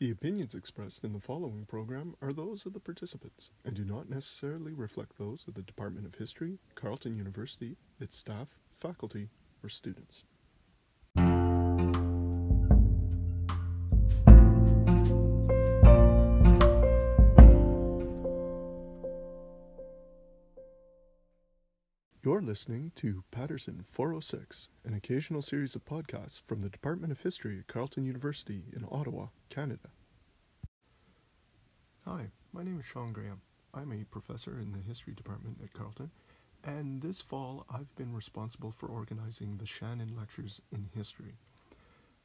The opinions expressed in the following program are those of the participants and do not necessarily reflect those of the Department of History, Carleton University, its staff, faculty, or students. You're listening to Paterson 406, an occasional series of podcasts from the Department of History at Carleton University in Ottawa, Canada. Hi, my name is Sean Graham. I'm a professor in the History Department at Carleton, and this fall I've been responsible for organizing the Shannon Lectures in History.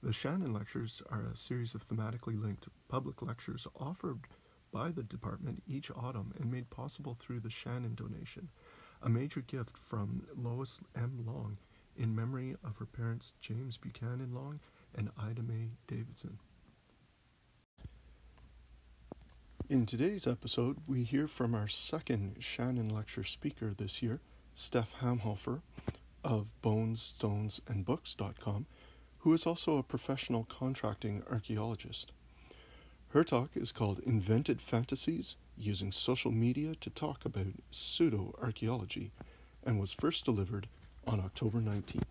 The Shannon Lectures are a series of thematically linked public lectures offered by the department each autumn and made possible through the Shannon donation a major gift from Lois M. Long in memory of her parents James Buchanan Long and Ida Mae Davidson. In today's episode, we hear from our second Shannon Lecture speaker this year, Steph Halmhofer of bonesstonesandbooks.com, who is also a professional contracting archaeologist. Her talk is called Invented Fantasies using social media to talk about pseudo archaeology and was first delivered on October 19th.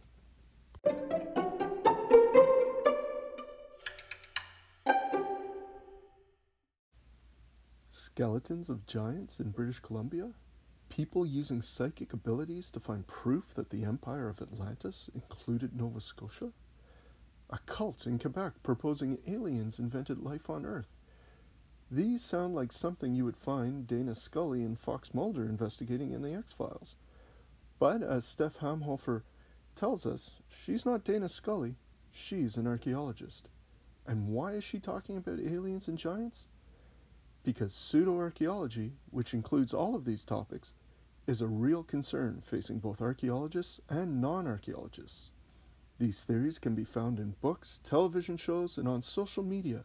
Skeletons of giants in British Columbia? People using psychic abilities to find proof that the Empire of Atlantis included Nova Scotia? A cult in Quebec proposing aliens invented life on Earth? These sound like something you would find Dana Scully and Fox Mulder investigating in the X Files. But as Steph Halmhofer tells us, she's not Dana Scully, she's an archaeologist. And why is she talking about aliens and giants? Because pseudo archaeology, which includes all of these topics, is a real concern facing both archaeologists and non archaeologists. These theories can be found in books, television shows, and on social media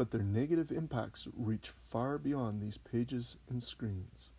but their negative impacts reach far beyond these pages and screens.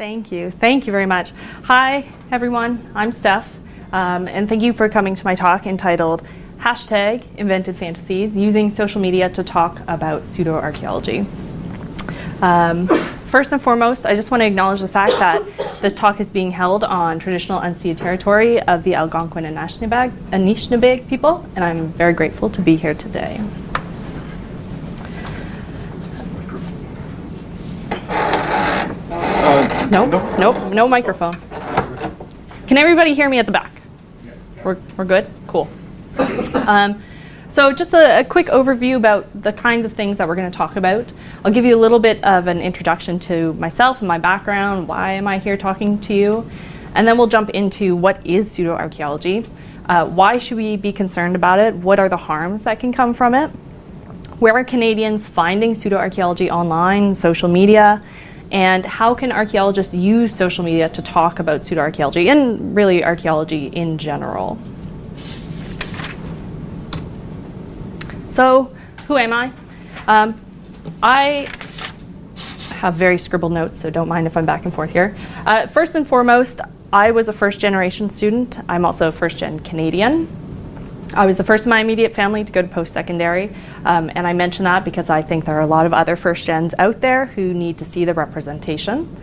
Thank you. Thank you very much. Hi, everyone. I'm Steph, um, and thank you for coming to my talk entitled Hashtag Invented Fantasies Using Social Media to Talk About Pseudo Archaeology. Um, first and foremost, I just want to acknowledge the fact that this talk is being held on traditional unceded territory of the Algonquin and Anishinaabe people, and I'm very grateful to be here today. Nope, no, nope, no microphone. Can everybody hear me at the back? We're, we're good? Cool. Um, so just a, a, quick overview about the kinds of things that we're going to talk about. I'll give you a little bit of an introduction to myself and my background, why am I here talking to you, and then we'll jump into what is pseudoarchaeology, uh, why should we be concerned about it, what are the harms that can come from it, where are Canadians finding pseudoarchaeology online, social media, and how can archaeologists use social media to talk about pseudoarchaeology and really archaeology in general? So, who am I? Um, I have very scribbled notes, so don't mind if I'm back and forth here. Uh, first and foremost, I was a first generation student. I'm also a first gen Canadian. I was the first in my immediate family to go to post secondary, um, and I mention that because I think there are a lot of other first gens out there who need to see the representation.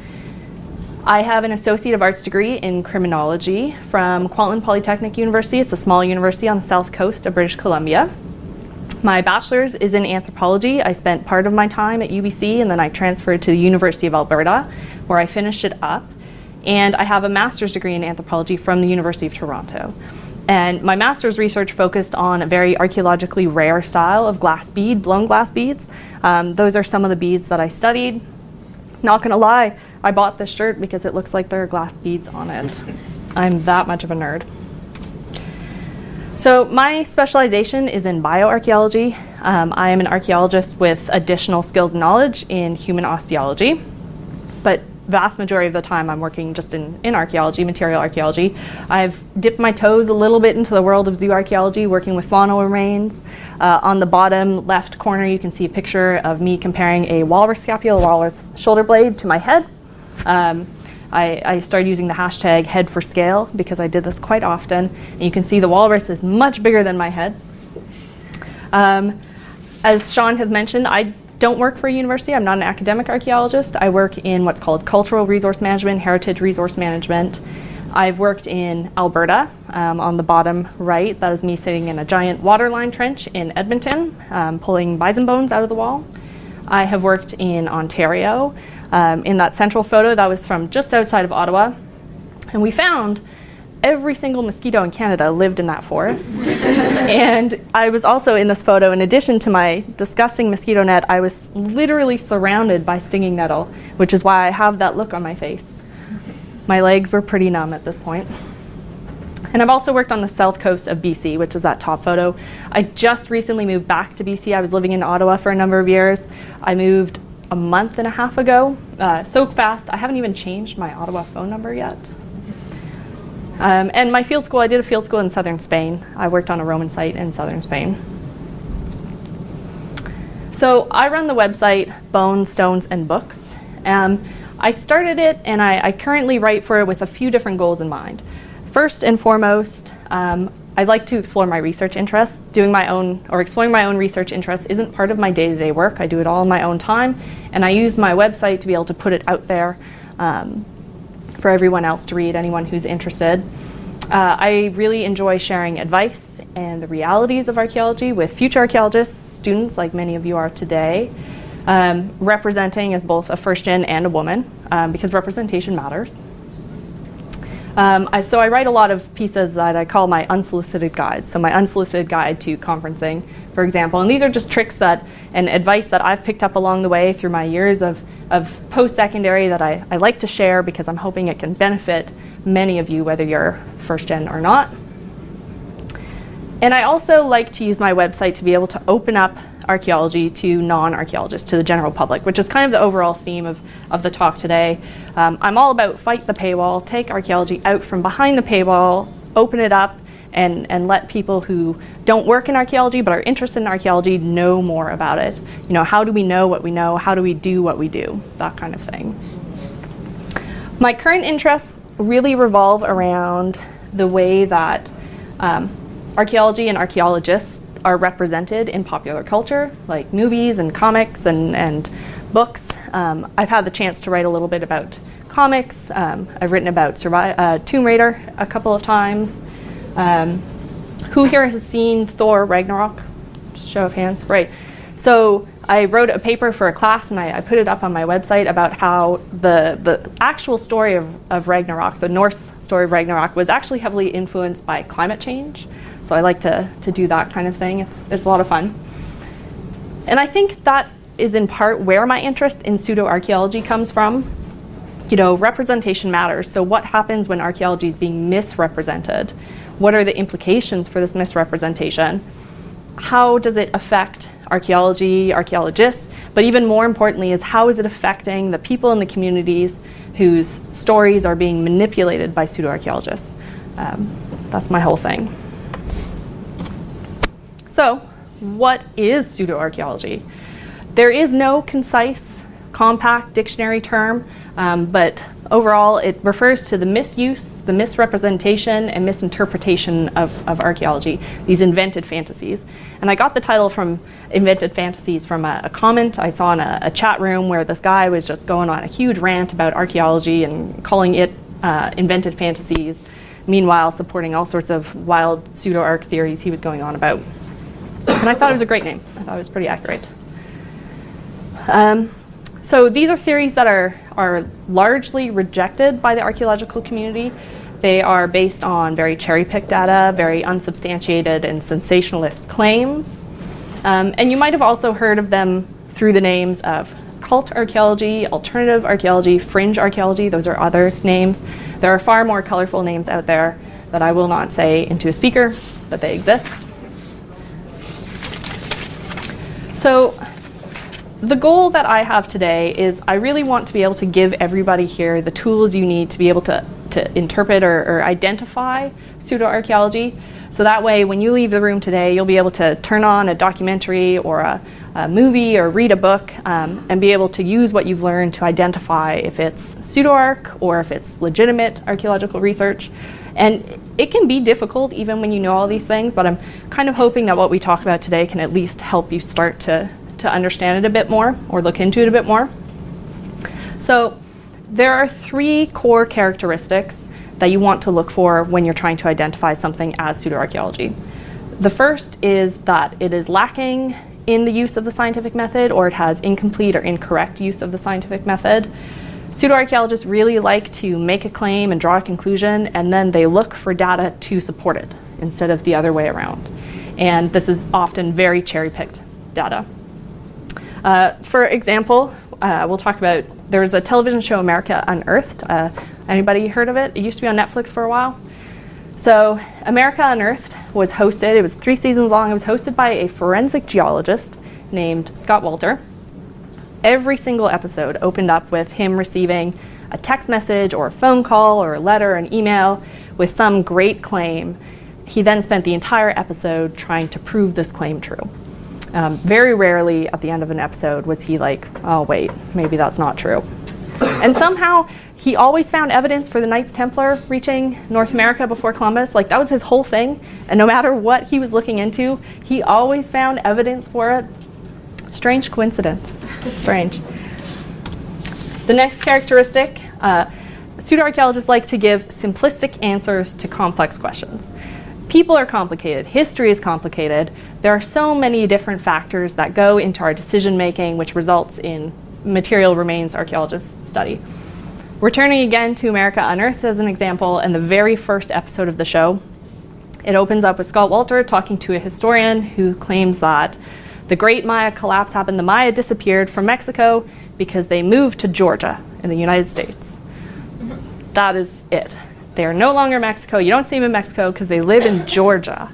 I have an Associate of Arts degree in criminology from Kwantlen Polytechnic University. It's a small university on the south coast of British Columbia. My bachelor's is in anthropology. I spent part of my time at UBC and then I transferred to the University of Alberta where I finished it up. And I have a master's degree in anthropology from the University of Toronto. And my master's research focused on a very archaeologically rare style of glass bead, blown glass beads. Um, those are some of the beads that I studied. Not gonna lie, I bought this shirt because it looks like there are glass beads on it. I'm that much of a nerd. So my specialization is in bioarchaeology. Um, I am an archaeologist with additional skills and knowledge in human osteology, but vast majority of the time I'm working just in, in archaeology, material archaeology. I've dipped my toes a little bit into the world of zoo archaeology, working with faunal remains. Uh, on the bottom left corner, you can see a picture of me comparing a walrus scapula, walrus shoulder blade, to my head. Um, I, I, started using the hashtag head for scale because I did this quite often. And you can see the walrus is much bigger than my head. Um, as Sean has mentioned, I don't work for a university. I'm not an academic archaeologist. I work in what's called cultural resource management, heritage resource management. I've worked in Alberta um, on the bottom right. That is me sitting in a giant waterline trench in Edmonton, um, pulling bison bones out of the wall. I have worked in Ontario. Um, in that central photo, that was from just outside of Ottawa. And we found every single mosquito in Canada lived in that forest. and I was also in this photo, in addition to my disgusting mosquito net, I was literally surrounded by stinging nettle, which is why I have that look on my face. My legs were pretty numb at this point. And I've also worked on the south coast of BC, which is that top photo. I just recently moved back to BC. I was living in Ottawa for a number of years. I moved a month and a half ago, uh, so fast. I haven't even changed my Ottawa phone number yet. Um, and my field school, I did a field school in southern Spain. I worked on a Roman site in southern Spain. So I run the website Bones, Stones, and Books. Um, I started it and I, I, currently write for it with a few different goals in mind. First and foremost, um, I'd like to explore my research interests. Doing my own or exploring my own research interests isn't part of my day to day work. I do it all in my own time, and I use my website to be able to put it out there um, for everyone else to read, anyone who's interested. Uh, I really enjoy sharing advice and the realities of archaeology with future archaeologists, students like many of you are today, um, representing as both a first gen and a woman, um, because representation matters. Um, I, so I write a lot of pieces that I call my unsolicited guides. So my unsolicited guide to conferencing, for example. And these are just tricks that and advice that I've picked up along the way through my years of, of post-secondary that I, I like to share because I'm hoping it can benefit many of you, whether you're first gen or not. And I also like to use my website to be able to open up archaeology to non-archaeologists, to the general public, which is kind of the overall theme of, of the talk today. Um, I'm all about fight the paywall, take archaeology out from behind the paywall, open it up, and, and let people who don't work in archaeology but are interested in archaeology know more about it. You know, how do we know what we know? How do we do what we do? That kind of thing. My current interests really revolve around the way that um, archaeology and archaeologists are represented in popular culture, like movies and comics and, and books. Um, I've had the chance to write a little bit about comics. Um, I've written about Survi- uh, Tomb Raider a couple of times. Um, who here has seen Thor Ragnarok? Just show of hands. Right. So I wrote a paper for a class and I, I, put it up on my website about how the, the actual story of, of Ragnarok, the Norse story of Ragnarok, was actually heavily influenced by climate change. So I like to, to do that kind of thing. It's, it's a lot of fun. And I think that is in part where my interest in pseudo archaeology comes from. You know, representation matters. So, what happens when archaeology is being misrepresented? What are the implications for this misrepresentation? How does it affect archaeology, archaeologists? But even more importantly, is how is it affecting the people in the communities whose stories are being manipulated by pseudo archaeologists? Um, that's my whole thing. So, what is pseudoarchaeology? There is no concise, compact dictionary term, um, but overall it refers to the misuse, the misrepresentation, and misinterpretation of, of archaeology, these invented fantasies. And I got the title from Invented Fantasies from a, a comment I saw in a, a, chat room where this guy was just going on a huge rant about archaeology and calling it uh, invented fantasies, meanwhile supporting all sorts of wild pseudo arc theories he was going on about. And I thought it was a great name. I thought it was pretty accurate. Um, so these are theories that are, are largely rejected by the archaeological community. They are based on very cherry picked data, very unsubstantiated and sensationalist claims. Um, and you might have also heard of them through the names of cult archaeology, alternative archaeology, fringe archaeology. Those are other names. There are far more colorful names out there that I will not say into a speaker but they exist. So the goal that I have today is I really want to be able to give everybody here the tools you need to be able to, to interpret or, or identify pseudoarchaeology. So that way, when you leave the room today, you'll be able to turn on a documentary or a, a movie or read a book um, and be able to use what you've learned to identify if it's pseudoarch or if it's legitimate archaeological research. And it can be difficult even when you know all these things, but I'm kind of hoping that what we talk about today can at least help you start to, to understand it a bit more or look into it a bit more. So there are three core characteristics that you want to look for when you're trying to identify something as pseudoarchaeology. The first is that it is lacking in the use of the scientific method or it has incomplete or incorrect use of the scientific method. Pseudoarchaeologists really like to make a claim and draw a conclusion and then they look for data to support it instead of the other way around. And this is often very cherry picked data. Uh, for example, uh, we'll talk about there was a television show, America Unearthed. Uh, anybody heard of it? It used to be on Netflix for a while. So, America Unearthed was hosted, it was three seasons long. It was hosted by a forensic geologist named Scott Wolter. Every single episode opened up with him receiving a text message or a phone call or a letter, an email with some great claim. He then spent the entire episode trying to prove this claim true. Um, very rarely at the end of an episode was he like, oh, wait, maybe that's not true. And somehow he always found evidence for the Knights Templar reaching North America before Columbus. Like that was his whole thing. And no matter what he was looking into, he always found evidence for it. Strange coincidence. Strange. The next characteristic uh, pseudoarchaeologists like to give simplistic answers to complex questions. People are complicated, history is complicated. There are so many different factors that go into our decision making, which results in material remains archaeologists study. Returning again to America Unearthed as an example, in the very first episode of the show, it opens up with Scott Wolter talking to a historian who claims that the Great Maya collapse happened. The Maya disappeared from Mexico because they moved to Georgia in the United States. Mm-hmm. That is it. They are no longer Mexico. You don't see them in Mexico because they live in Georgia.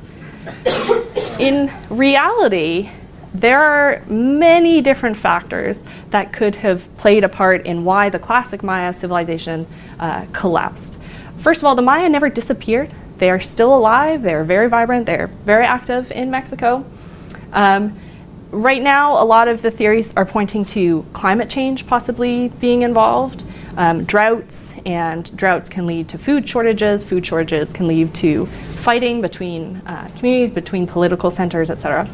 In reality, there are many different factors that could have played a part in why the classic Maya civilization uh, collapsed. First of all, the Maya never disappeared. They are still alive, they're very vibrant, they're very active in Mexico. Um, right now, a lot of the theories are pointing to climate change possibly being involved. Um, droughts, and droughts can lead to food shortages. Food shortages can lead to fighting between uh, communities, between political centers, etc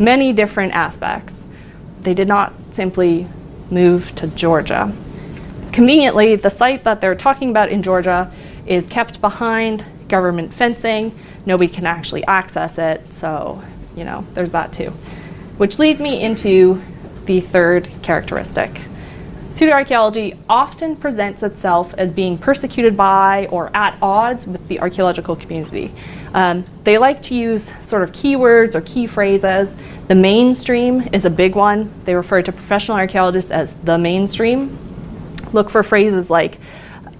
many different aspects. They did not simply move to Georgia. Conveniently, the site that they're talking about in Georgia is kept behind government fencing. Nobody can actually access it, so, you know, there's that too. Which leads me into the third characteristic. Pseudoarchaeology often presents itself as being persecuted by or at odds with the archaeological community. Um, they like to use sort of keywords or key phrases. The mainstream is a big one. They refer to professional archaeologists as the mainstream. Look for phrases like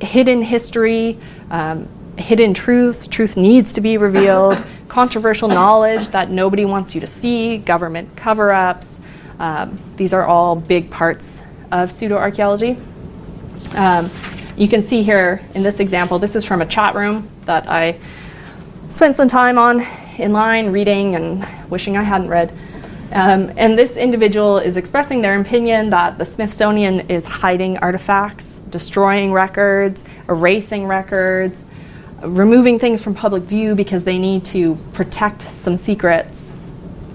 hidden history, um, hidden truths, truth needs to be revealed, controversial knowledge that nobody wants you to see, government cover ups. Um, these are all big parts of pseudoarchaeology. Um, you can see here in this example, this is from a chat room that I spent some time on in line reading and wishing I hadn't read. Um, and this individual is expressing their opinion that the Smithsonian is hiding artifacts, destroying records, erasing records, removing things from public view because they need to protect some secrets.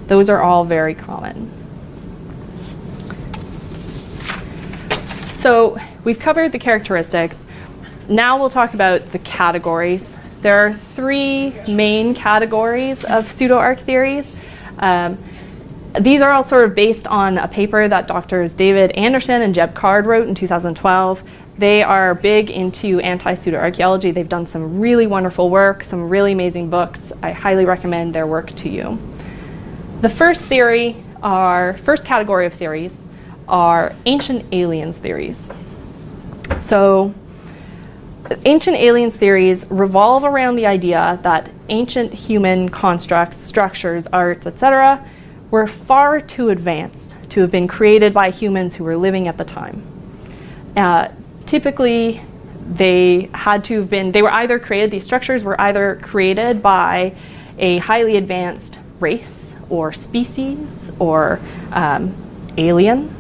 Those are all very common. So we've covered the characteristics. Now we'll talk about the categories. There are three main categories of pseudo-arch theories. Um, these are all sort of based on a paper that doctors David Anderson and Jeb Card wrote in 2012. They are big into anti pseudo-archaeology. They've done some really wonderful work, some really amazing books. I highly recommend their work to you. The first theory, our first category of theories, are ancient aliens theories. So, ancient aliens theories revolve around the idea that ancient human constructs, structures, arts, etc., were far too advanced to have been created by humans who were living at the time. Uh, typically, they had to have been, they were either created, these structures were either created by a highly advanced race or species or um, alien,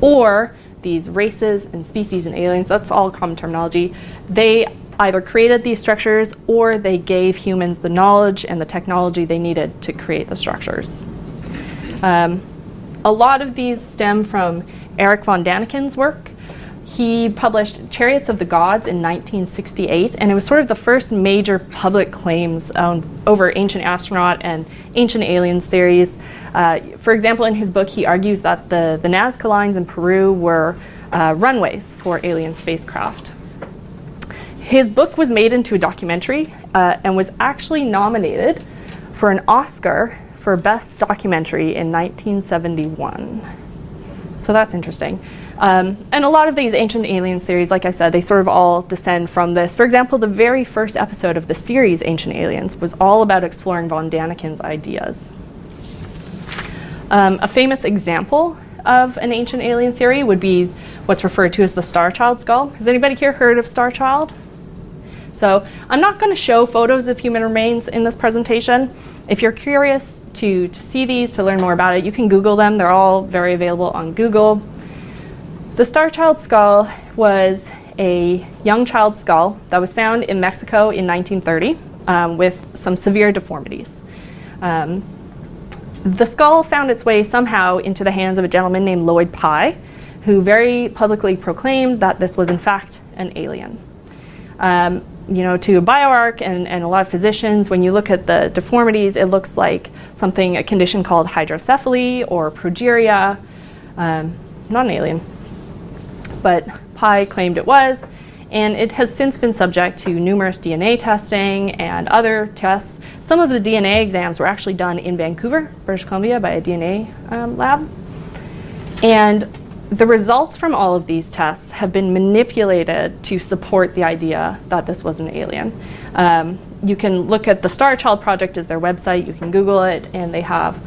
or these races and species and aliens, that's all common terminology, they either created these structures or they gave humans the knowledge and the technology they needed to create the structures. Um, a lot of these stem from Eric von Daniken's work. He published Chariots of the Gods in 1968, and it was sort of the first major public claims um, over ancient astronaut and ancient aliens theories. Uh, for example, in his book, he argues that the, the Nazca lines in Peru were uh, runways for alien spacecraft. His book was made into a documentary uh, and was actually nominated for an Oscar for Best Documentary in 1971. So that's interesting. Um, and a lot of these ancient alien series, like I said, they sort of all descend from this. For example, the very first episode of the series Ancient Aliens was all about exploring von Daniken's ideas. Um, a famous example of an ancient alien theory would be what's referred to as the Star Child skull. Has anybody here heard of Star Child? So I'm not going to show photos of human remains in this presentation. If you're curious to, to see these, to learn more about it, you can Google them. They're all very available on Google. The Star Child skull was a young child skull that was found in Mexico in 1930 um, with some severe deformities. Um, the skull found its way somehow into the hands of a gentleman named Lloyd Pye, who very publicly proclaimed that this was in fact an alien. Um, you know, to a bioarch and, and a lot of physicians, when you look at the deformities, it looks like something, a condition called hydrocephaly or progeria. Um, not an alien. But Pye claimed it was, and it has since been subject to numerous DNA testing and other tests. Some of the DNA exams were actually done in Vancouver, British Columbia, by a DNA um, lab. And the results from all of these tests have been manipulated to support the idea that this was an alien. Um, you can look at the Star Child Project as their website, you can Google it, and they have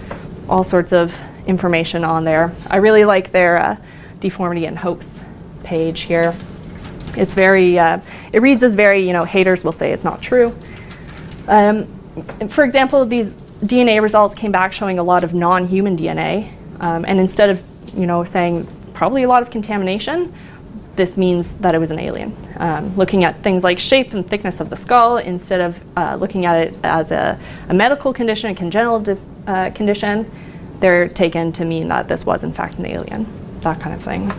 all sorts of information on there. I really like their uh, deformity and hopes page here. It's very, uh, it reads as very, you know, haters will say it's not true. Um, for example, these DNA results came back showing a lot of non human DNA, um, and instead of, you know, saying probably a lot of contamination, this means that it was an alien. Um, looking at things like shape and thickness of the skull instead of uh, looking at it as a, a medical condition, a congenital uh, condition, they're taken to mean that this was in fact an alien, that kind of thing.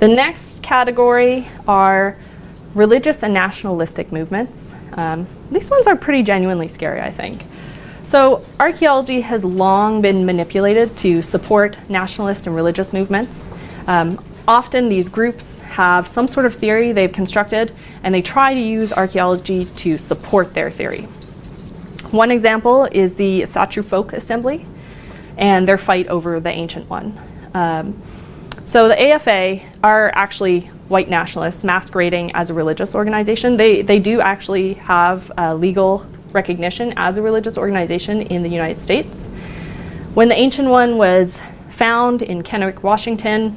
The next category are religious and nationalistic movements. Um, these ones are pretty genuinely scary, I think. So, archaeology has long been manipulated to support nationalist and religious movements. Um, often, these groups have some sort of theory they've constructed, and they try to use archaeology to support their theory. One example is the Asatru Folk Assembly and their fight over the Ancient One. Um, so, the AFA are actually white nationalists masquerading as a religious organization. They, they do actually have legal recognition as a religious organization in the United States. When the Ancient One was found in Kennewick, Washington,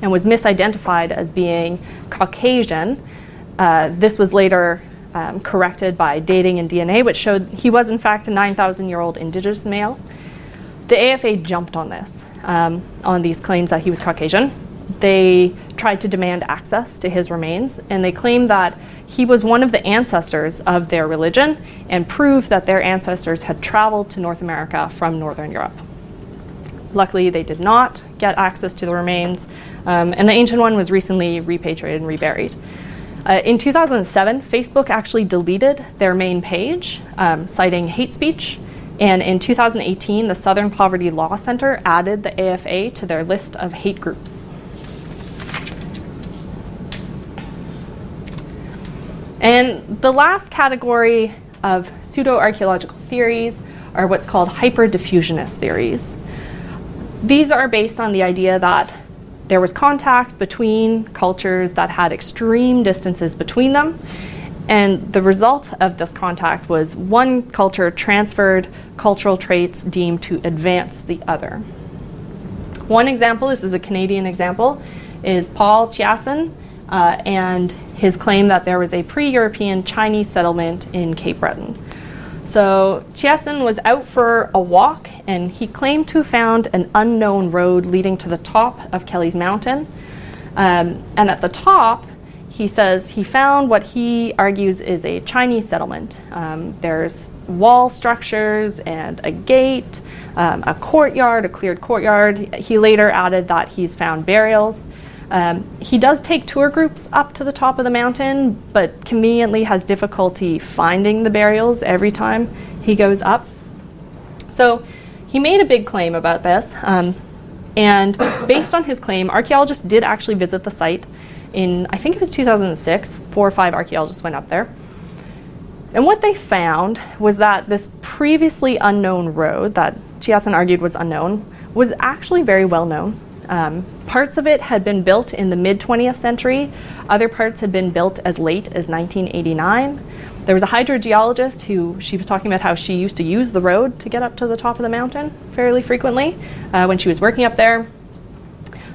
and was misidentified as being Caucasian, uh, this was later um, corrected by dating and DNA, which showed he was in fact a 9,000 year old indigenous male. The AFA jumped on this, um, on these claims that he was Caucasian. They tried to demand access to his remains, and they claimed that he was one of the ancestors of their religion and proved that their ancestors had traveled to North America from Northern Europe. Luckily, they did not get access to the remains, um, and the ancient one was recently repatriated and reburied. Uh, in 2007, Facebook actually deleted their main page, um, citing hate speech. And in 2018, the Southern Poverty Law Center added the AFA to their list of hate groups. And the last category of pseudo archaeological theories are what's called hyperdiffusionist theories. These are based on the idea that there was contact between cultures that had extreme distances between them. And the result of this contact was one culture transferred cultural traits deemed to advance the other. One example, this is a Canadian example, is Paul Chiasson uh, and his claim that there was a pre European Chinese settlement in Cape Breton. So Chiasson was out for a walk and he claimed to have found an unknown road leading to the top of Kelly's Mountain. Um, and at the top, he says he found what he argues is a Chinese settlement. Um, there's wall structures and a gate, um, a courtyard, a cleared courtyard. He later added that he's found burials. Um, he does take tour groups up to the top of the mountain, but conveniently has difficulty finding the burials every time he goes up. So he made a big claim about this, um, and based on his claim, archaeologists did actually visit the site in, I think it was 2006. Four or five archaeologists went up there. And what they found was that this previously unknown road that Chiasson argued was unknown was actually very well known. Um, parts of it had been built in the mid 20th century, other parts had been built as late as 1989. There was a hydrogeologist who she was talking about how she used to use the road to get up to the top of the mountain fairly frequently uh, when she was working up there.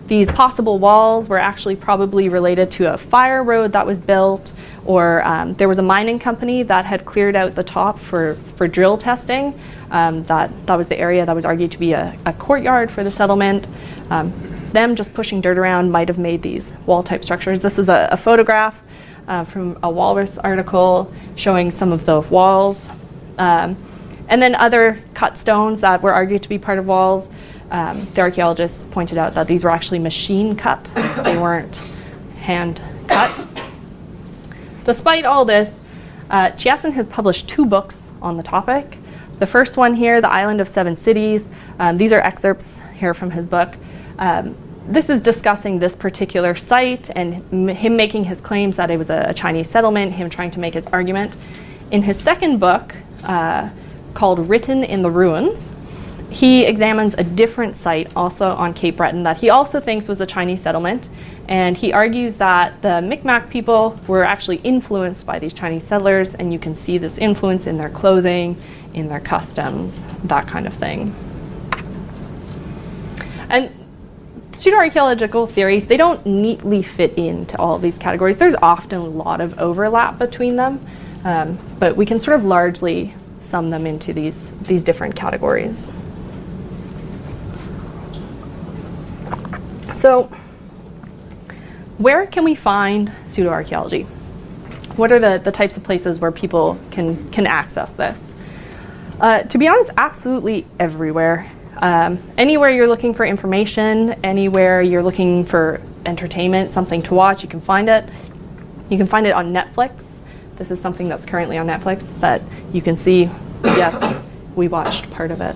These possible walls were actually probably related to a fire road that was built, or um, there was a mining company that had cleared out the top for, for drill testing. Um, that, that was the area that was argued to be a, a courtyard for the settlement. Um, them just pushing dirt around might have made these wall type structures. This is a, a photograph uh, from a Walrus article showing some of the walls. Um, and then other cut stones that were argued to be part of walls. Um, the archaeologists pointed out that these were actually machine cut, they weren't hand cut. Despite all this, uh, Chiasson has published two books on the topic. The first one here, The Island of Seven Cities, um, these are excerpts here from his book. Um, this is discussing this particular site and him making his claims that it was a, a, Chinese settlement, him trying to make his argument. In his second book, uh, called Written in the Ruins, he examines a different site also on Cape Breton that he also thinks was a Chinese settlement. And he argues that the Micmac people were actually influenced by these Chinese settlers, and you can see this influence in their clothing, in their customs, that kind of thing. And pseudoarchaeological theories, they don't neatly fit into all of these categories. There's often a lot of overlap between them, um, but we can sort of largely sum them into these, these different categories. So, where can we find pseudoarchaeology? What are the, the types of places where people can, can access this? Uh, to be honest, absolutely everywhere. Um, anywhere you're looking for information, anywhere you're looking for entertainment, something to watch, you can find it. You can find it on Netflix. This is something that's currently on Netflix that you can see. Yes, we watched part of it.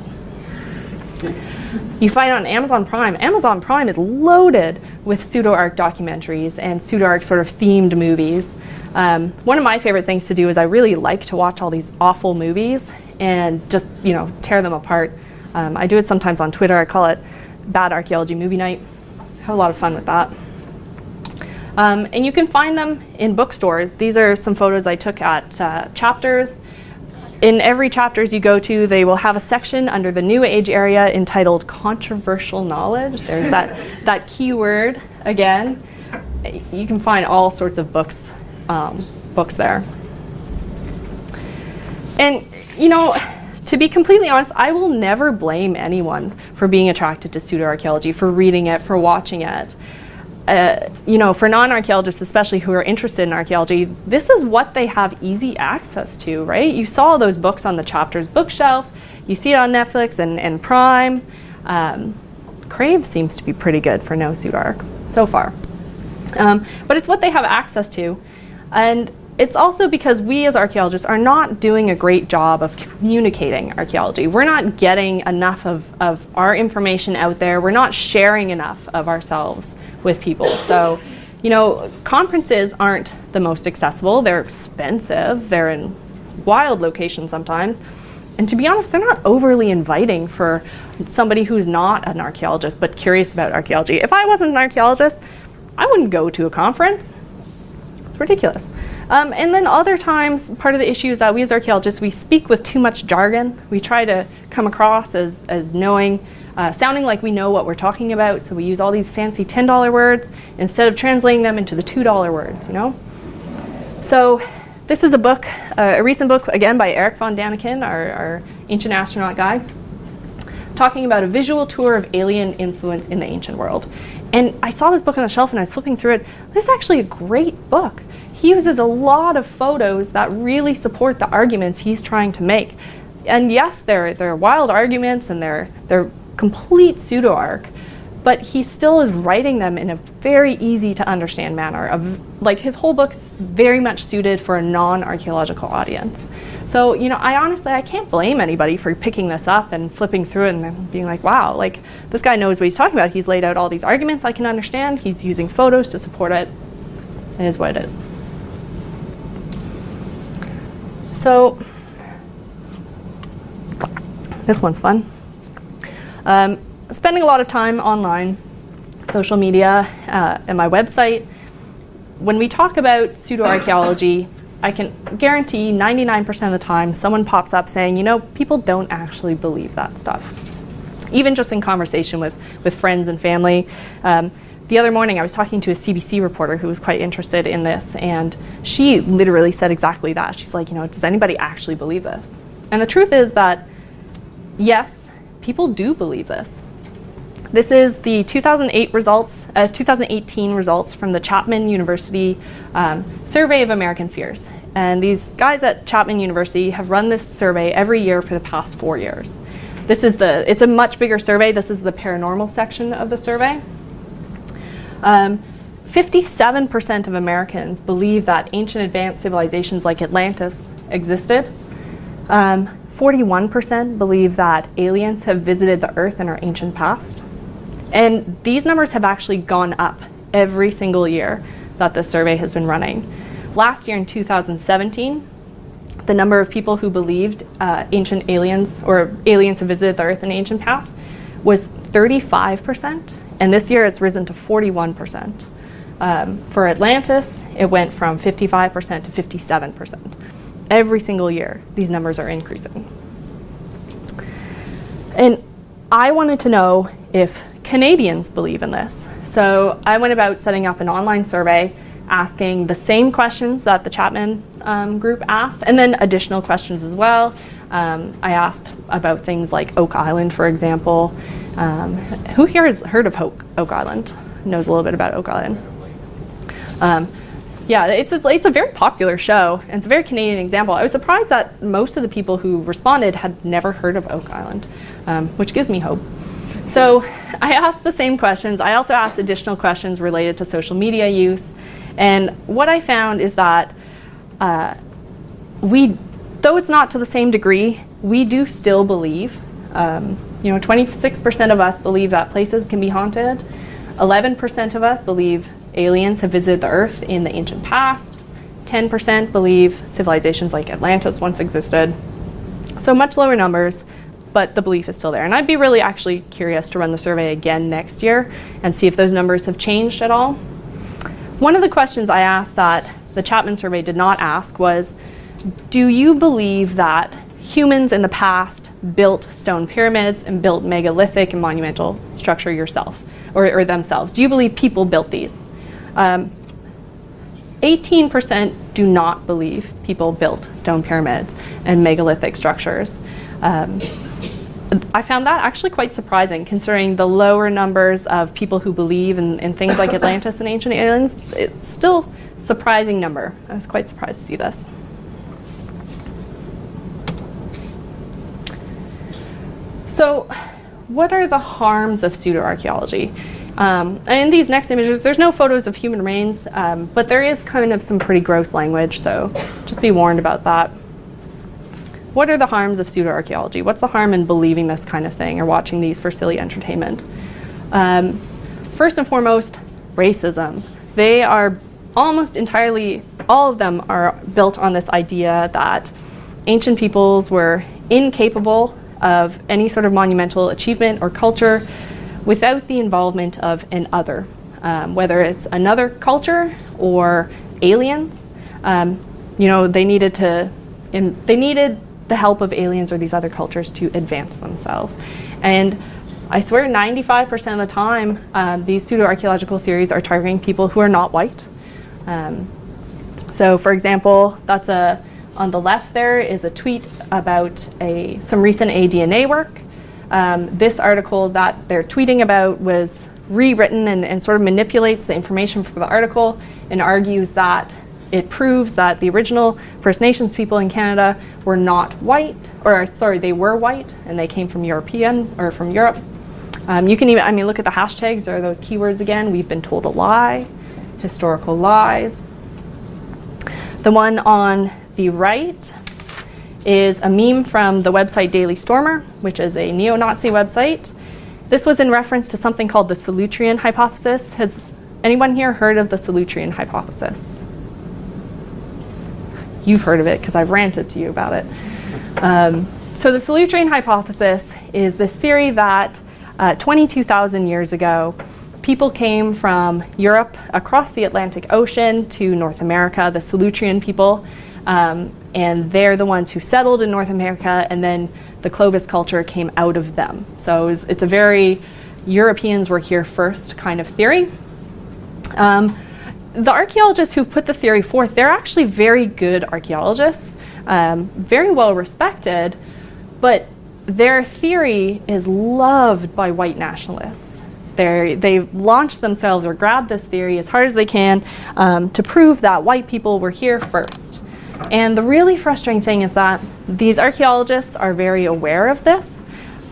You find it on Amazon Prime. Amazon Prime is loaded with pseudo-arc documentaries and pseudo-arc sort of themed movies. Um, one of my favorite things to do is I really like to watch all these awful movies and just you know tear them apart um, I do it sometimes on Twitter. I call it Bad Archaeology Movie Night. Have a lot of fun with that. Um, and you can find them in bookstores. These are some photos I took at uh, chapters. In every chapters you go to, they will have a section under the New Age area entitled Controversial Knowledge. There's that, that keyword again. You can find all sorts of books, um, books there. And, you know, to be completely honest, I will never blame anyone for being attracted to pseudoarchaeology, for reading it, for watching it. Uh, you know, for non-archaeologists, especially who are interested in archaeology, this is what they have easy access to, right? You saw those books on the chapters bookshelf. You see it on Netflix and, and Prime. Um, Crave seems to be pretty good for no pseudo so far. Um, but it's what they have access to. And it's also because we as archaeologists are not doing a great job of communicating archaeology. We're not getting enough of, of our information out there. We're not sharing enough of ourselves with people. So, you know, conferences aren't the most accessible. They're expensive. They're in wild locations sometimes. And to be honest, they're not overly inviting for somebody who's not an archaeologist but curious about archaeology. If I wasn't an archaeologist, I wouldn't go to a conference. It's ridiculous. Um, and then other times, part of the issue is that we as archaeologists, we speak with too much jargon. We try to come across as, as knowing, uh, sounding like we know what we're talking about. So we use all these fancy $10 words instead of translating them into the $2 words, you know? So this is a book, uh, a recent book, again, by Eric von Daniken, our, our ancient astronaut guy, talking about a visual tour of alien influence in the ancient world. And I saw this book on the shelf and I was flipping through it. This is actually a great book he uses a lot of photos that really support the arguments he's trying to make. And yes, they're, they're wild arguments and they're, they're complete pseudo arc, but he still is writing them in a very easy to understand manner. Of, like his whole book is very much suited for a non archaeological audience. So, you know, I honestly, I can't blame anybody for picking this up and flipping through it and being like, wow, like this guy knows what he's talking about. He's laid out all these arguments I can understand. He's using photos to support it. It is what it is. So this one's fun. Um, spending a lot of time online, social media, uh, and my website. When we talk about pseudo-archaeology, I can guarantee 99% of the time someone pops up saying, you know, people don't actually believe that stuff. Even just in conversation with, with friends and family. Um, the other morning I was talking to a CBC reporter who was quite interested in this, and she literally said exactly that. She's like, you know, does anybody actually believe this? And the truth is that, yes, people do believe this. This is the 2008 results, uh, 2018 results from the Chapman University um, Survey of American Fears. And these guys at Chapman University have run this survey every year for the past four years. This is the, it's a much bigger survey. This is the paranormal section of the survey. Um, 57% of Americans believe that ancient advanced civilizations like Atlantis existed. Um, 41% believe that aliens have visited the Earth in our ancient past. And these numbers have actually gone up every single year that the survey has been running. Last year in 2017, the number of people who believed uh, ancient aliens or aliens have visited the Earth in the ancient past was 35%. And this year it's risen to 41%. Um, for Atlantis, it went from 55% to 57%. Every single year, these numbers are increasing. And I wanted to know if Canadians believe in this. So I went about setting up an online survey asking the same questions that the Chapman um, group asked, and then additional questions as well. Um, I asked about things like Oak Island, for example, um, who here has heard of Oak, Oak Island? Knows a little bit about Oak Island. Um, yeah, it's a, it's a very popular show, and it's a very Canadian example. I was surprised that most of the people who responded had never heard of Oak Island, um, which gives me hope. So I asked the same questions. I also asked additional questions related to social media use. And what I found is that uh, we, though it's not to the same degree, we do still believe um, you know, 26% of us believe that places can be haunted. 11% of us believe aliens have visited the Earth in the ancient past. 10% believe civilizations like Atlantis once existed. So much lower numbers, but the belief is still there. And I'd be really actually curious to run the survey again next year and see if those numbers have changed at all. One of the questions I asked that the Chapman survey did not ask was Do you believe that humans in the past built stone pyramids and built megalithic and monumental structure yourself or, or themselves? Do you believe people built these? Um, 18% do not believe people built stone pyramids and megalithic structures. Um, I found that actually quite surprising considering the lower numbers of people who believe in, in things like Atlantis and ancient aliens. It's still surprising number. I was quite surprised to see this. So, what are the harms of pseudoarchaeology? Um, and in these next images, there's no photos of human remains, um, but there is kind of some pretty gross language, so just be warned about that. What are the harms of pseudoarchaeology? What's the harm in believing this kind of thing or watching these for silly entertainment? Um, first and foremost, racism. They are almost entirely, all of them are built on this idea that ancient peoples were incapable of any sort of monumental achievement or culture without the involvement of an other, um, whether it's another culture or aliens. Um, you know, they needed to, they needed the help of aliens or these other cultures to advance themselves. And I swear 95% of the time, um, these pseudo-archaeological theories are targeting people who are not white. Um, so for example, that's a, on the left there is a tweet about a, some recent ADNA work. Um, this article that they're tweeting about was rewritten and, and sort of manipulates the information from the article and argues that it proves that the original First Nations people in Canada were not white, or sorry, they were white and they came from European or from Europe. Um, you can even, I mean, look at the hashtags, or those keywords again. We've been told a lie, historical lies. The one on the right is a meme from the website Daily Stormer, which is a neo Nazi website. This was in reference to something called the Solutrean hypothesis. Has anyone here heard of the Solutrean hypothesis? You've heard of it because I've ranted to you about it. Um, so, the Solutrean hypothesis is this theory that uh, 22,000 years ago, people came from Europe across the Atlantic Ocean to North America, the Solutrean people, um, and they're the ones who settled in North America, and then the Clovis culture came out of them. So it was, it's a very Europeans were here first kind of theory. Um, the archaeologists who put the theory forth, they're actually very good archaeologists, um, very well respected, but their theory is loved by white nationalists. they they've launched themselves or grabbed this theory as hard as they can um, to prove that white people were here first. And the really frustrating thing is that these archaeologists are very aware of this,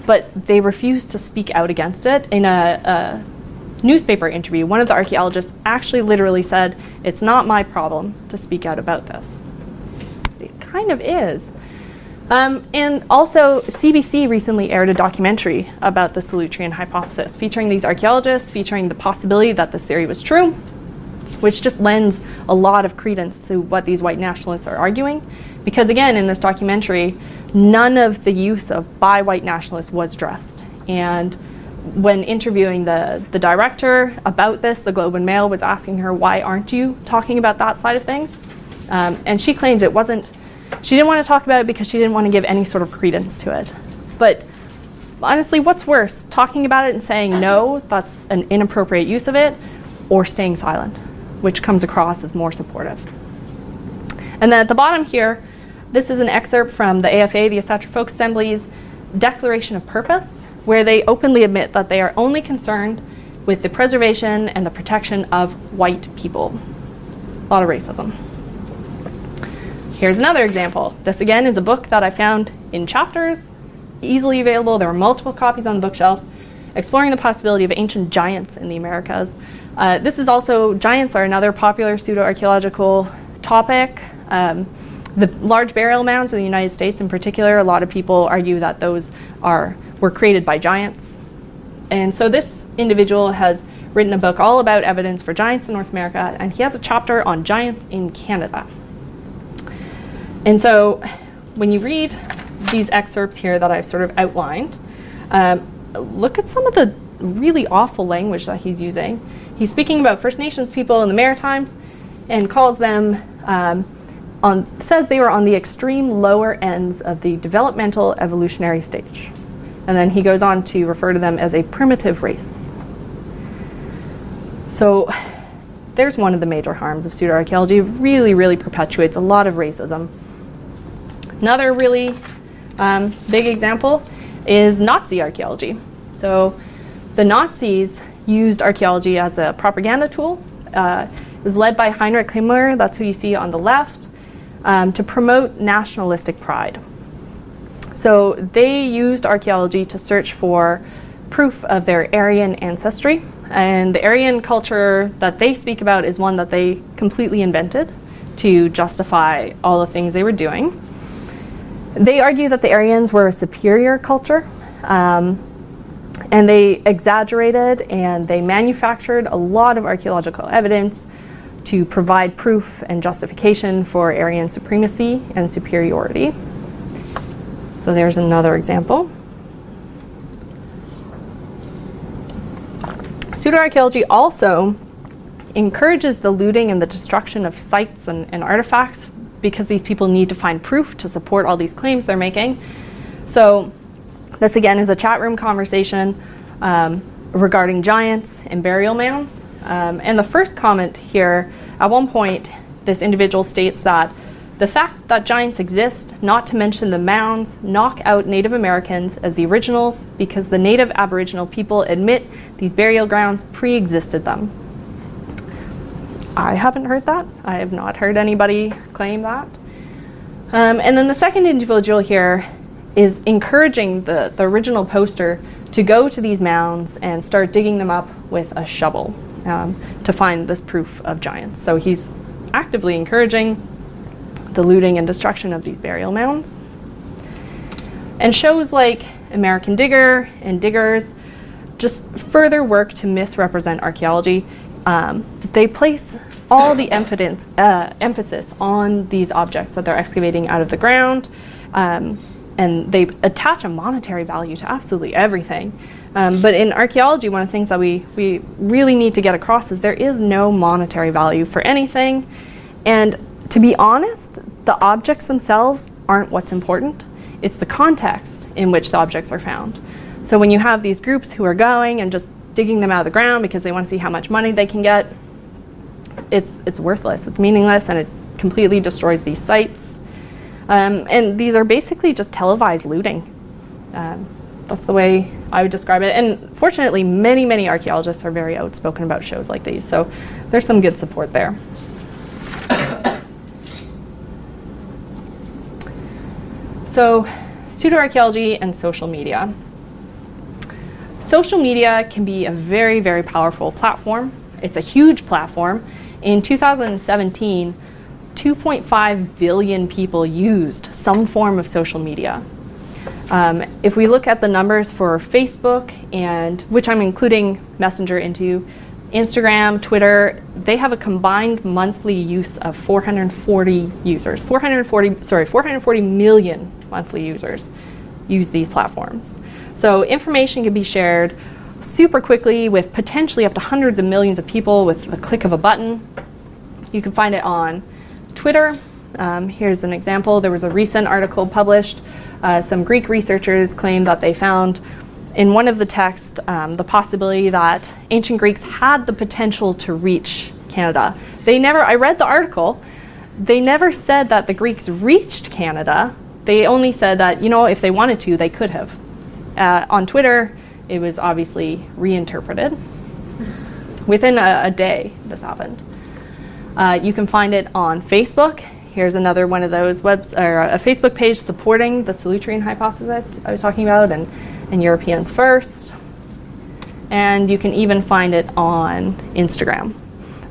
but they refuse to speak out against it. In a, a newspaper interview, one of the archaeologists actually literally said, It's not my problem to speak out about this. It kind of is. Um, and also, CBC recently aired a documentary about the Solutrean hypothesis, featuring these archaeologists, featuring the possibility that this theory was true, which just lends a lot of credence to what these white nationalists are arguing. Because again, in this documentary, none of the use of by white nationalists was addressed. And when interviewing the, the director about this, the Globe and Mail was asking her, why aren't you talking about that side of things? Um, and she claims it wasn't she didn't want to talk about it because she didn't want to give any sort of credence to it. But honestly, what's worse, talking about it and saying no, that's an inappropriate use of it, or staying silent, which comes across as more supportive. And then at the bottom here, this is an excerpt from the AFA, the Asatru Folk Assembly's Declaration of Purpose, where they openly admit that they are only concerned with the preservation and the protection of white people. A lot of racism. Here's another example. This again is a book that I found in chapters, easily available. There are multiple copies on the bookshelf, exploring the possibility of ancient giants in the Americas. Uh, this is also, giants are another popular pseudo archaeological topic. Um, the large burial mounds in the United States, in particular, a lot of people argue that those are were created by giants. And so this individual has written a book all about evidence for giants in North America, and he has a chapter on giants in Canada. And so when you read these excerpts here that I've sort of outlined, um, look at some of the really awful language that he's using. He's speaking about First Nations people in the Maritimes and calls them um, on says they were on the extreme lower ends of the developmental evolutionary stage. And then he goes on to refer to them as a primitive race. So there's one of the major harms of pseudoarchaeology. Really, really perpetuates a lot of racism. Another really um, big example is Nazi archaeology. So the Nazis used archaeology as a propaganda tool. Uh, it was led by Heinrich Himmler, that's who you see on the left, um, to promote nationalistic pride. So they used archaeology to search for proof of their Aryan ancestry. And the Aryan culture that they speak about is one that they completely invented to justify all the things they were doing. They argue that the Aryans were a superior culture, um, and they exaggerated and they manufactured a lot of archaeological evidence to provide proof and justification for Aryan supremacy and superiority. So there's another example. Pseudoarchaeology also encourages the looting and the destruction of sites and, and, artifacts because these people need to find proof to support all these claims they're making. So this again is a chat room conversation um, regarding giants and burial mounds. Um, and the first comment here, at one point, this individual states that the fact that giants exist, not to mention the mounds, knock out Native Americans as the originals because the native Aboriginal people admit these burial grounds pre existed them. I haven't heard that. I have not heard anybody claim that. Um, and then the second individual here is encouraging the, the original poster to go to these mounds and start digging them up with a shovel um, to find this proof of giants. So he's actively encouraging the looting and destruction of these burial mounds. And shows like American Digger and Diggers just further work to misrepresent archaeology. Um, they place all the emphasis, uh, emphasis on these objects that they're excavating out of the ground, um, and they attach a monetary value to absolutely everything. Um, but in archaeology, one of the things that we, we really need to get across is there is no monetary value for anything. And to be honest, the objects themselves aren't what's important. It's the context in which the objects are found. So when you have these groups who are going and just digging them out of the ground because they want to see how much money they can get, it's, it's worthless, it's meaningless, and it completely destroys these sites. Um, and these are basically just televised looting. Um, that's the way I would describe it. And fortunately, many, many archaeologists are very outspoken about shows like these, so there's some good support there. So, pseudoarchaeology and social media. Social media can be a very, very powerful platform. It's a huge platform. In 2017, 2.5 billion people used some form of social media. Um, if we look at the numbers for Facebook and which I'm including Messenger into, Instagram, Twitter, they have a combined monthly use of 440 users. 440, sorry, 440 million monthly users use these platforms. So information can be shared super quickly with potentially up to hundreds of millions of people with the click of a button. You can find it on Twitter. Um, here's an example. There was a recent article published. Uh, some Greek researchers claimed that they found in one of the texts um, the possibility that ancient Greeks had the potential to reach Canada. They never, I read the article, they never said that the Greeks reached Canada. They only said that, you know, if they wanted to, they could have. Uh, on Twitter, it was obviously reinterpreted. Within a, a day, this happened. Uh, you can find it on Facebook. Here's another one of those webs or a Facebook page supporting the Solutrean hypothesis I was talking about, and and Europeans first. And you can even find it on Instagram.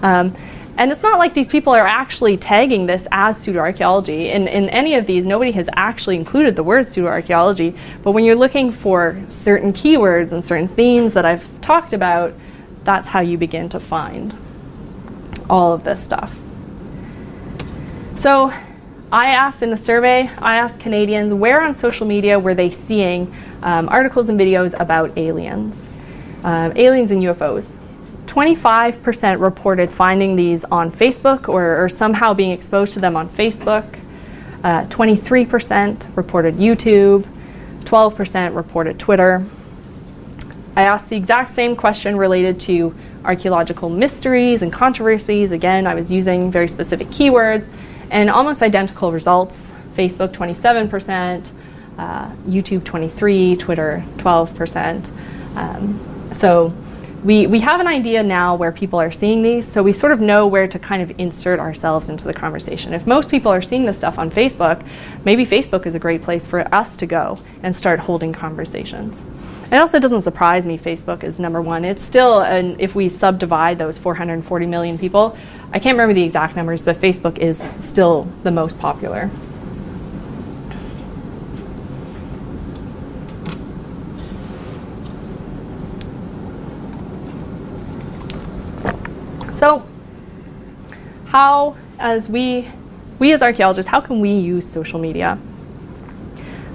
Um, and it's not like these people are actually tagging this as pseudoarchaeology. In, in any of these, nobody has actually included the word pseudoarchaeology. But when you're looking for certain keywords and certain themes that I've talked about, that's how you begin to find all of this stuff. So I asked in the survey, I asked Canadians where on social media were they seeing um, articles and videos about aliens, um, aliens and UFOs. 25% reported finding these on Facebook or, or, somehow being exposed to them on Facebook. Uh, 23% reported YouTube. 12% reported Twitter. I asked the exact same question related to archaeological mysteries and controversies. Again, I was using very specific keywords and almost identical results. Facebook 27%, uh, YouTube 23, Twitter 12%. Um, so we, we have an idea now where people are seeing these, so we sort of know where to kind of insert ourselves into the conversation. If most people are seeing this stuff on Facebook, maybe Facebook is a great place for us to go and start holding conversations. It also doesn't surprise me Facebook is number one. It's still, and if we subdivide those 440 million people, I can't remember the exact numbers, but Facebook is still the most popular. So, how, as we, we as archaeologists, how can we use social media?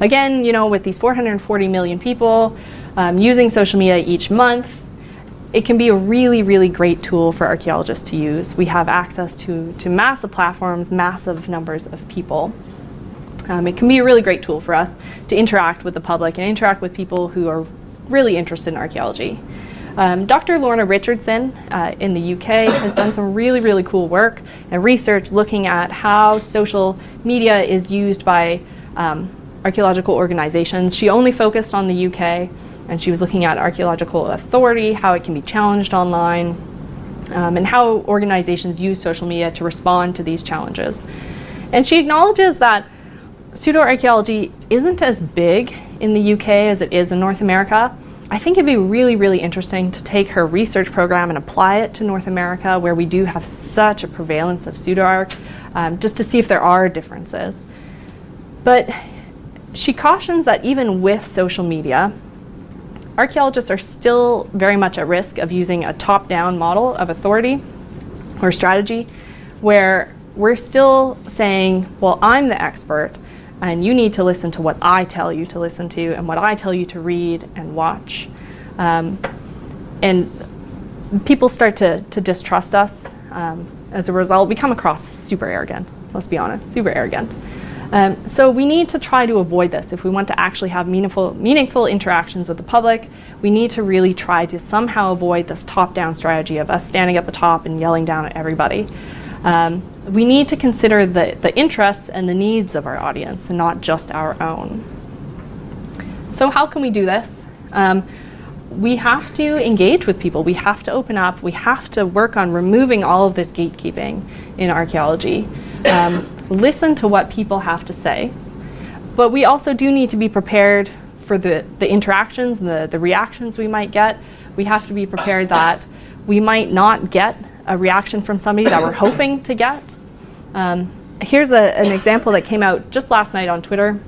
again, you know, with these 440 million people um, using social media each month, it can be a really, really great tool for archaeologists to use. We have access to, to massive platforms, massive numbers of people. Um, it can be a really great tool for us to interact with the public and interact with people who are really interested in archaeology. Um, Dr. Lorna Richardson uh, in the UK has done some really, really cool work and research looking at how social media is used by um, archaeological organizations. She only focused on the UK and she was looking at archaeological authority, how it can be challenged online, um, and how organizations use social media to respond to these challenges. And she acknowledges that pseudoarchaeology isn't as big in the UK as it is in North America. I think it'd be really, really interesting to take her research program and apply it to North America, where we do have such a prevalence of pseudoarch, um, just to see if there are differences. But she cautions that even with social media, archaeologists are still very much at risk of using a top down model of authority or strategy where we're still saying, well, I'm the expert, and you need to listen to what I tell you to listen to and what I tell you to read and watch. Um, and people start to, to distrust us. Um, as a result, we come across super arrogant, let's be honest, super arrogant. Um, so we need to try to avoid this. If we want to actually have meaningful, meaningful interactions with the public, we need to really try to somehow avoid this top-down strategy of us standing at the top and yelling down at everybody. Um, we need to consider the, the interests and the needs of our audience and not just our own. So how can we do this? Um, we have to engage with people. We have to open up. We have to work on removing all of this gatekeeping in archaeology. Um, listen to what people have to say. But we also do need to be prepared for the, the interactions and the, the reactions we might get. We have to be prepared that we might not get a reaction from somebody that we're hoping to get. Um, here's a, an example that came out just last night on Twitter.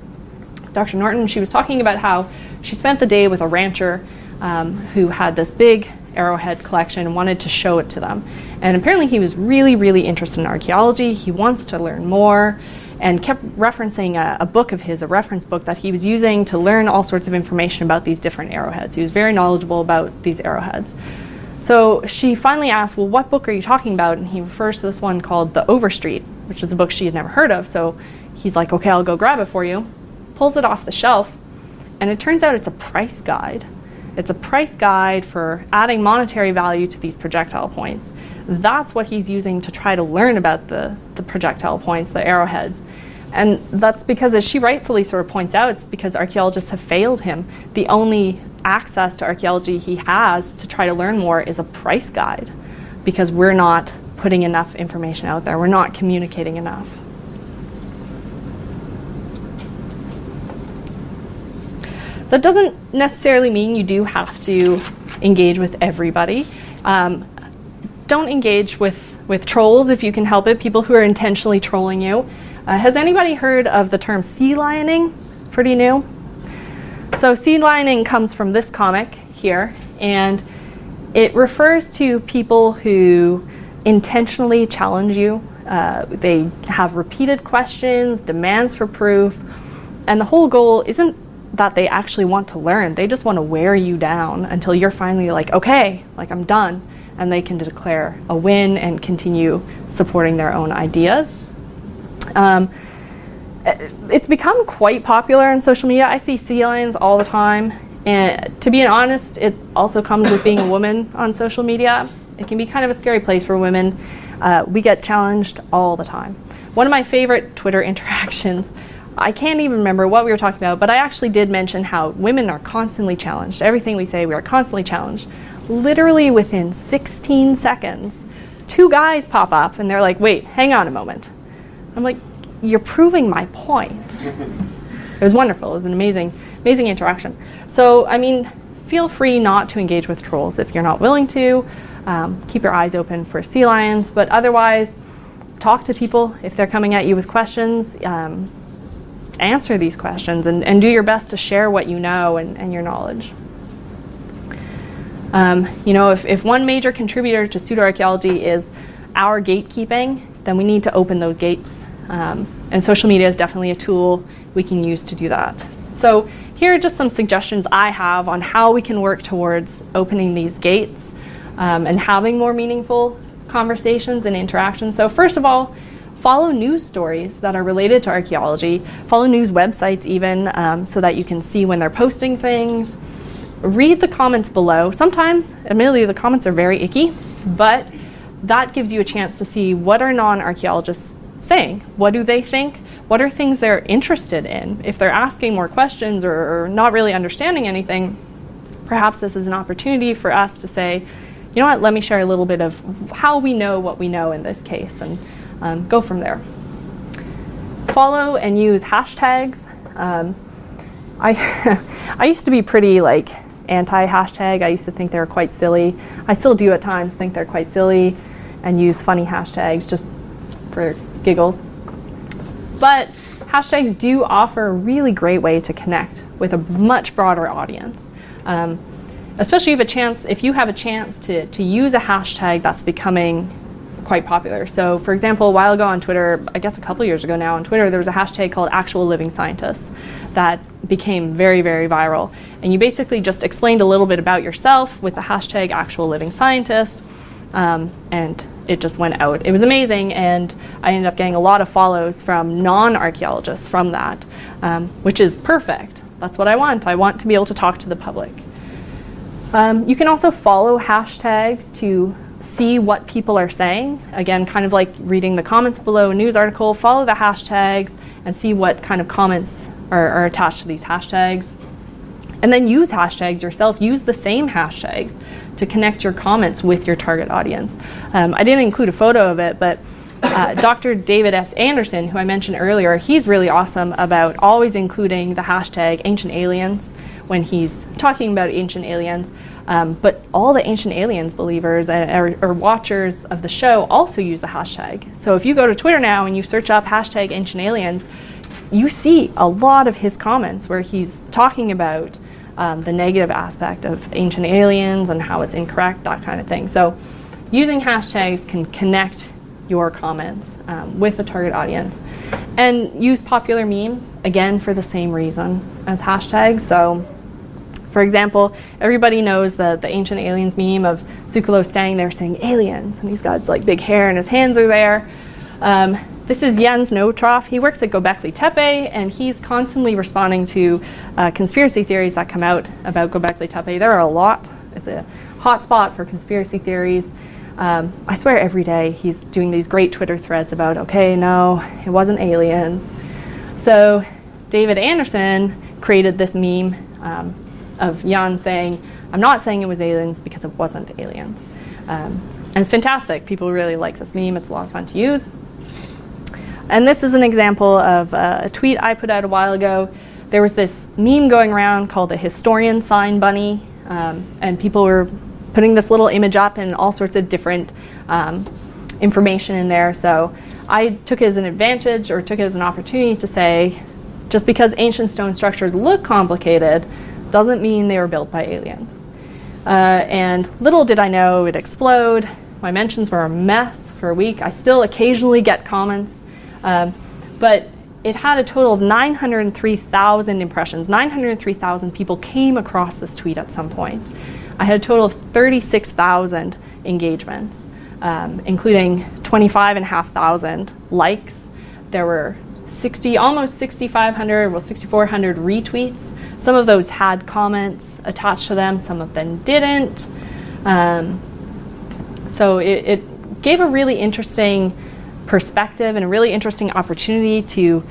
Dr. Norton, she was talking about how she spent the day with a rancher um, who had this big arrowhead collection and wanted to show it to them. And apparently, he was really, really interested in archaeology. He wants to learn more and kept referencing a, a, book of his, a reference book that he was using to learn all sorts of information about these different arrowheads. He was very knowledgeable about these arrowheads. So she finally asked, Well, what book are you talking about? And he refers to this one called The Overstreet, which is a book she had never heard of. So he's like, Okay, I'll go grab it for you. Pulls it off the shelf, and it turns out it's a price guide. It's a price guide for adding monetary value to these projectile points. That's what he's using to try to learn about the, the projectile points, the arrowheads. And that's because, as she rightfully sort of points out, it's because archaeologists have failed him. The only access to archaeology he has to try to learn more is a price guide because we're not putting enough information out there, we're not communicating enough. That doesn't necessarily mean you do have to engage with everybody. Um, don't engage with, with trolls if you can help it, people who are intentionally trolling you. Uh, has anybody heard of the term sea lioning? Pretty new. So, sea lioning comes from this comic here, and it refers to people who intentionally challenge you. Uh, they have repeated questions, demands for proof, and the whole goal isn't that they actually want to learn. They just want to wear you down until you're finally like, okay, like I'm done. And they can declare a win and continue supporting their own ideas. Um, it's become quite popular on social media. I see sea lions all the time. And to be honest, it also comes with being a woman on social media. It can be kind of a scary place for women. Uh, we get challenged all the time. One of my favorite Twitter interactions I can't even remember what we were talking about, but I actually did mention how women are constantly challenged. Everything we say, we are constantly challenged. Literally within 16 seconds, two guys pop up and they're like, wait, hang on a moment. I'm like, you're proving my point. it was wonderful. It was an amazing, amazing interaction. So, I mean, feel free not to engage with trolls if you're not willing to. Um, keep your eyes open for sea lions, but otherwise, talk to people if they're coming at you with questions. Um, answer these questions and, and do your best to share what you know and, and your knowledge. Um, you know, if, if one major contributor to pseudoarchaeology is our gatekeeping, then we need to open those gates. Um, and social media is definitely a tool we can use to do that. So here are just some suggestions I have on how we can work towards opening these gates um, and having more meaningful conversations and interactions. So first of all, follow news stories that are related to archaeology. Follow news websites even um, so that you can see when they're posting things. Read the comments below. Sometimes, admittedly, the comments are very icky, but that gives you a chance to see what are non-archaeologists saying. What do they think? What are things they're interested in? If they're asking more questions or, or not really understanding anything, perhaps this is an opportunity for us to say, you know what, let me share a little bit of how we know what we know in this case and um, go from there. Follow and use hashtags. Um, I, I used to be pretty like anti-hashtag. I used to think they were quite silly. I still do at times think they're quite silly and use funny hashtags just for giggles. But hashtags do offer a really great way to connect with a much broader audience. Um, especially if a chance if you have a chance to, to use a hashtag that's becoming quite popular. So for example, a while ago on Twitter, I guess a couple years ago now on Twitter, there was a hashtag called actual living scientists that became very, very viral. And you basically just explained a little bit about yourself with the hashtag actual living scientist. Um, and it just went out. It was amazing, and I ended up getting a lot of follows from non archaeologists from that, um, which is perfect. That's what I want. I want to be able to talk to the public. Um, you can also follow hashtags to see what people are saying. Again, kind of like reading the comments below a news article, follow the hashtags and see what kind of comments are, are attached to these hashtags. And then use hashtags yourself. Use the same hashtags to connect your comments with your target audience. Um, I didn't include a photo of it, but uh, Dr. David S. Anderson, who I mentioned earlier, he's really awesome about always including the hashtag ancient aliens when he's talking about ancient aliens. Um, but all the ancient aliens believers or, or, watchers of the show also use the hashtag. So if you go to Twitter now and you search up hashtag ancient aliens, you see a lot of his comments where he's talking about um, the negative aspect of ancient aliens and how it's incorrect, that kind of thing. So using hashtags can connect your comments um, with the target audience. And use popular memes, again, for the same reason as hashtags. So for example, everybody knows the, the ancient aliens meme of Tsoukalos standing there saying aliens, and he's got like big hair and his hands are there. Um, this is Jens Notroff. He works at Gobekli Tepe, and he's constantly responding to uh, conspiracy theories that come out about Gobekli Tepe. There are a lot. It's a hotspot for conspiracy theories. Um, I swear every day he's doing these great Twitter threads about, okay, no, it wasn't aliens. So David Anderson created this meme um, of Jan saying, I'm not saying it was aliens because it wasn't aliens. Um, and it's fantastic. People really like this meme. It's a lot of fun to use. And this is an example of uh, a tweet I put out a while ago. There was this meme going around called the historian sign bunny, um, and people were putting this little image up and all sorts of different um, information in there. So I took it as an advantage or took it as an opportunity to say, just because ancient stone structures look complicated doesn't mean they were built by aliens. Uh, and little did I know it'd explode. My mentions were a mess for a week. I still occasionally get comments, um, but it had a total of 903,000 impressions. 903,000 people came across this tweet at some point. I had a total of 36,000 engagements, um, including 25,500 likes. There were 60, almost 6,500, well, 6,400 retweets. Some of those had comments attached to them, some of them didn't. Um, so it, it, gave a really interesting perspective and a really interesting opportunity to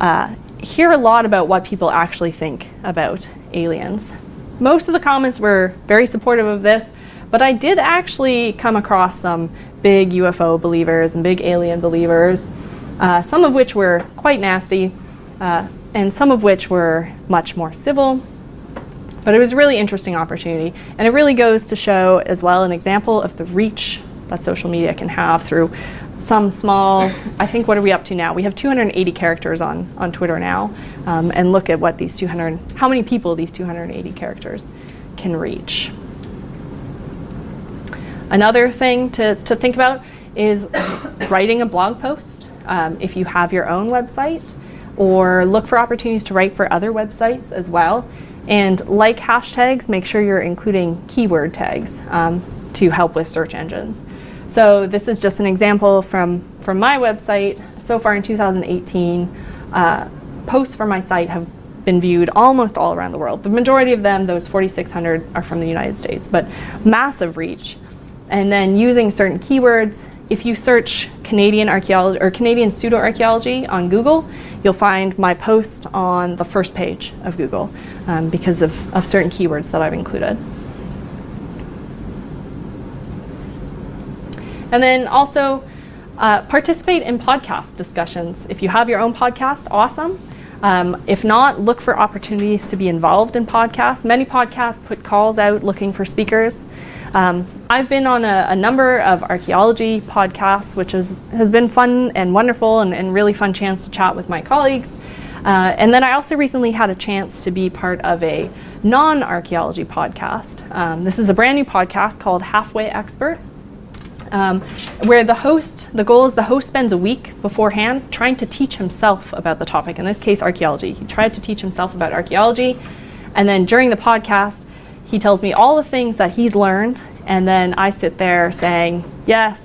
uh, hear a lot about what people actually think about aliens. Most of the comments were very supportive of this, but I did actually come across some big UFO believers and big alien believers uh, some of which were quite nasty, uh, and some of which were much more civil. But it was a really interesting opportunity, and it really goes to show as well an example of the reach that social media can have through some small, I think, what are we up to now? We have 280 characters on, on Twitter now, um, and look at what these 200, how many people these 280 characters can reach. Another thing to, to think about is writing a blog post um, if you have your own website, or look for opportunities to write for other websites as well. And like hashtags, make sure you're including keyword tags um, to help with search engines. So this is just an example from, from my website. So far in 2018, uh, posts from my site have been viewed almost all around the world. The majority of them, those 4,600, are from the United States, but massive reach. And then using certain keywords, if you search Canadian archaeology or Canadian pseudo archaeology on Google, you'll find my post on the first page of Google um, because of, of certain keywords that I've included. And then also uh, participate in podcast discussions. If you have your own podcast, awesome. Um, if not, look for opportunities to be involved in podcasts. Many podcasts put calls out looking for speakers. Um, I've been on a, a, number of archaeology podcasts, which is, has been fun and wonderful and, and really fun chance to chat with my colleagues. Uh, and then I also recently had a chance to be part of a non archaeology podcast. Um, this is a brand new podcast called Halfway Expert, um, where the host, the goal is the host spends a week beforehand trying to teach himself about the topic, in this case, archaeology. He tried to teach himself about archaeology, and then during the podcast, he tells me all the things that he's learned, and then I sit there saying, yes,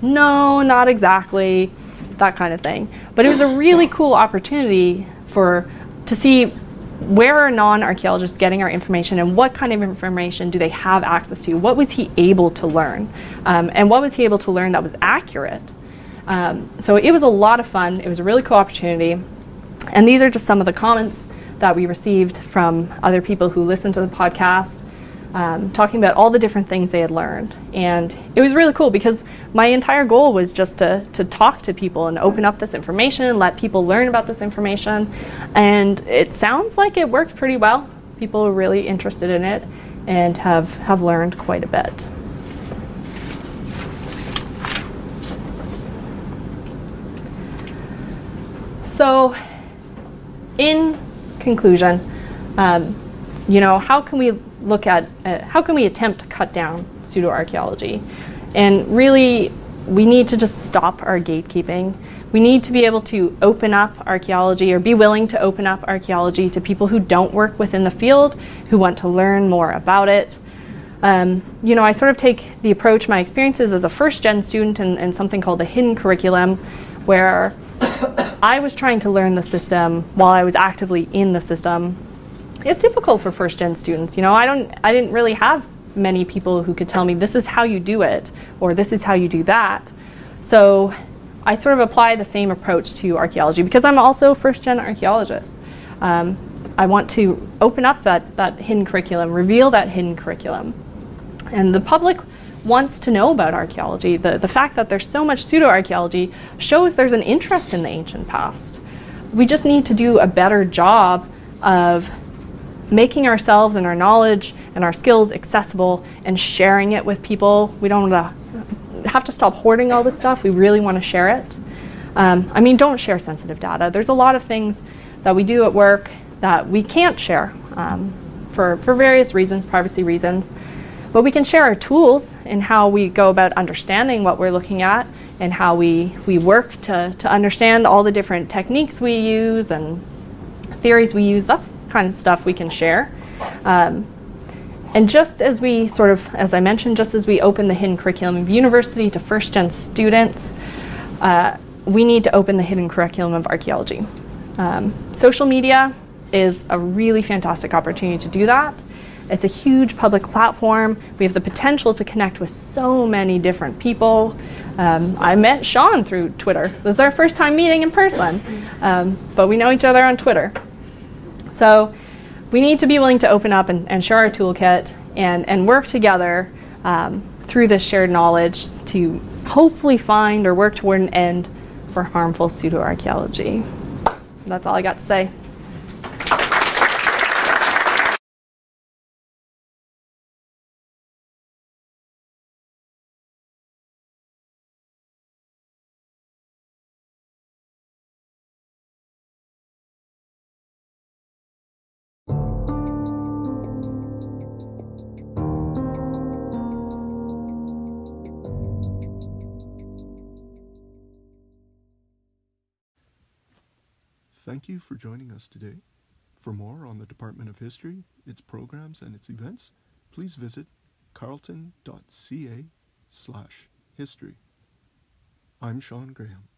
no, not exactly, that kind of thing. But it was a really cool opportunity for to see where are non-archaeologists getting our information and what kind of information do they have access to? What was he able to learn? Um, and what was he able to learn that was accurate? Um, so it was a lot of fun. It was a really cool opportunity. And these are just some of the comments that we received from other people who listened to the podcast um, talking about all the different things they had learned. And it was really cool because my entire goal was just to, to talk to people and open up this information and let people learn about this information. And it sounds like it worked pretty well. People are really interested in it and have, have learned quite a bit. So, in conclusion, um, you know, how can we look at uh, how can we attempt to cut down pseudo archaeology? And really, we need to just stop our gatekeeping. We need to be able to open up archaeology or be willing to open up archaeology to people who don't work within the field, who want to learn more about it. Um, you know, I sort of take the approach, my experiences as a first gen student in, in something called the hidden curriculum, where I was trying to learn the system while I was actively in the system it's difficult for first gen students. You know, I don't I didn't really have many people who could tell me this is how you do it or this is how you do that. So I sort of apply the same approach to archaeology because I'm also first gen archaeologist. Um, I want to open up that, that hidden curriculum, reveal that hidden curriculum. And the public wants to know about archaeology. The, the fact that there's so much pseudo archaeology shows there's an interest in the ancient past. We just need to do a better job of making ourselves and our knowledge and our skills accessible and sharing it with people. We don't have to stop hoarding all this stuff. We really want to share it. Um, I mean, don't share sensitive data. There's a lot of things that we do at work that we can't share um, for, for various reasons, privacy reasons. But we can share our tools and how we go about understanding what we're looking at and how we, we work to, to understand all the different techniques we use and theories we use. That's kind of stuff we can share. Um, and just as we sort of, as I mentioned, just as we open the hidden curriculum of university to first gen students, uh, we need to open the hidden curriculum of archaeology. Um, social media is a really fantastic opportunity to do that. It's a huge public platform. We have the potential to connect with so many different people. Um, I met Sean through Twitter. This is our first time meeting in person, um, but we know each other on Twitter. So we need to be willing to open up and, and share our toolkit and, and work together um, through this shared knowledge to hopefully find or work toward an end for harmful pseudoarchaeology. That's all I got to say. You for joining us today. For more on the Department of History, its programs, and its events, please visit carleton.ca slash history. I'm Sean Graham.